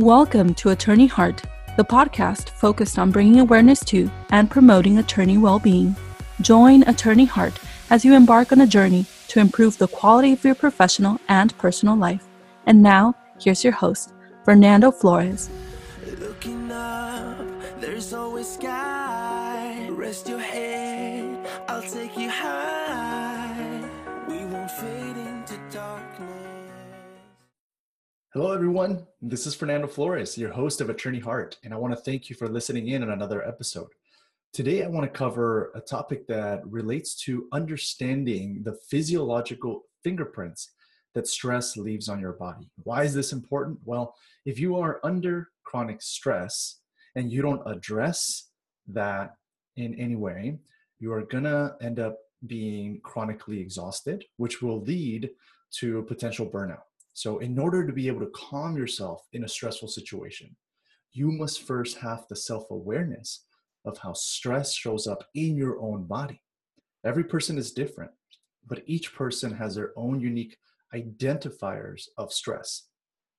Welcome to Attorney Heart, the podcast focused on bringing awareness to and promoting attorney well being. Join Attorney Heart as you embark on a journey to improve the quality of your professional and personal life. And now, here's your host, Fernando Flores. Up, there's always sky. Rest your head, I'll take you high. We won't fade into darkness. Hello, everyone. This is Fernando Flores, your host of Attorney Heart, and I want to thank you for listening in on another episode. Today, I want to cover a topic that relates to understanding the physiological fingerprints that stress leaves on your body. Why is this important? Well, if you are under chronic stress and you don't address that in any way, you are going to end up being chronically exhausted, which will lead to potential burnout. So, in order to be able to calm yourself in a stressful situation, you must first have the self awareness of how stress shows up in your own body. Every person is different, but each person has their own unique identifiers of stress.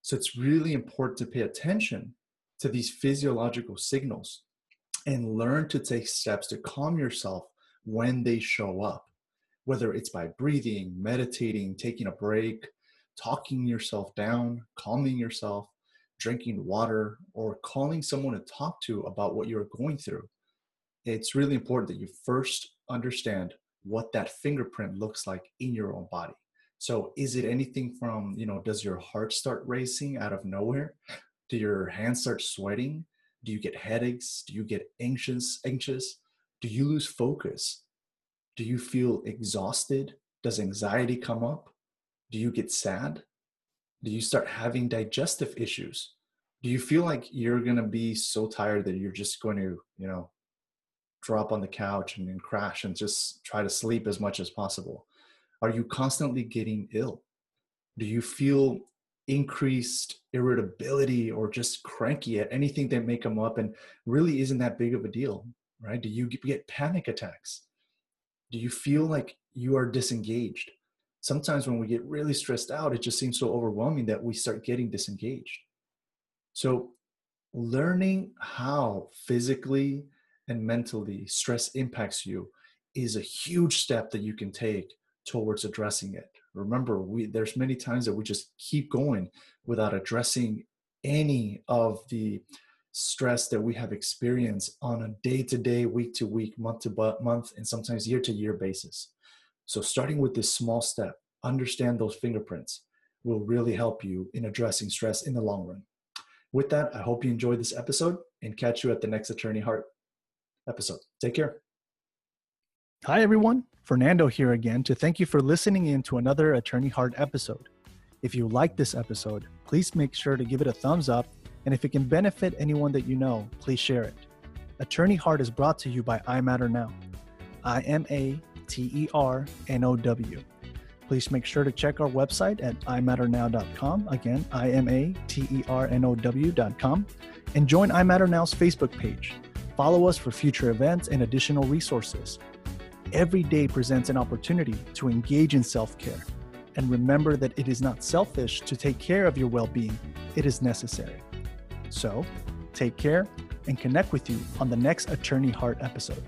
So, it's really important to pay attention to these physiological signals and learn to take steps to calm yourself when they show up, whether it's by breathing, meditating, taking a break talking yourself down, calming yourself, drinking water, or calling someone to talk to about what you're going through, it's really important that you first understand what that fingerprint looks like in your own body. So is it anything from, you know, does your heart start racing out of nowhere? Do your hands start sweating? Do you get headaches? Do you get anxious, anxious? Do you lose focus? Do you feel exhausted? Does anxiety come up? Do you get sad? Do you start having digestive issues? Do you feel like you're going to be so tired that you're just going to, you know, drop on the couch and, and crash and just try to sleep as much as possible? Are you constantly getting ill? Do you feel increased irritability or just cranky at anything that may come up and really isn't that big of a deal, right? Do you get panic attacks? Do you feel like you are disengaged? Sometimes when we get really stressed out, it just seems so overwhelming that we start getting disengaged. So, learning how physically and mentally stress impacts you is a huge step that you can take towards addressing it. Remember, we there's many times that we just keep going without addressing any of the stress that we have experienced on a day to day, week to week, month to month, and sometimes year to year basis. So, starting with this small step, understand those fingerprints will really help you in addressing stress in the long run. With that, I hope you enjoyed this episode and catch you at the next Attorney Heart episode. Take care. Hi, everyone. Fernando here again to thank you for listening in to another Attorney Heart episode. If you like this episode, please make sure to give it a thumbs up. And if it can benefit anyone that you know, please share it. Attorney Heart is brought to you by iMatter Now. I M A T E R N O W. Please make sure to check our website at imatternow.com. Again, I M A T E R N O W.com. And join iMatter Now's Facebook page. Follow us for future events and additional resources. Every day presents an opportunity to engage in self care. And remember that it is not selfish to take care of your well being, it is necessary. So, take care and connect with you on the next Attorney Heart episode.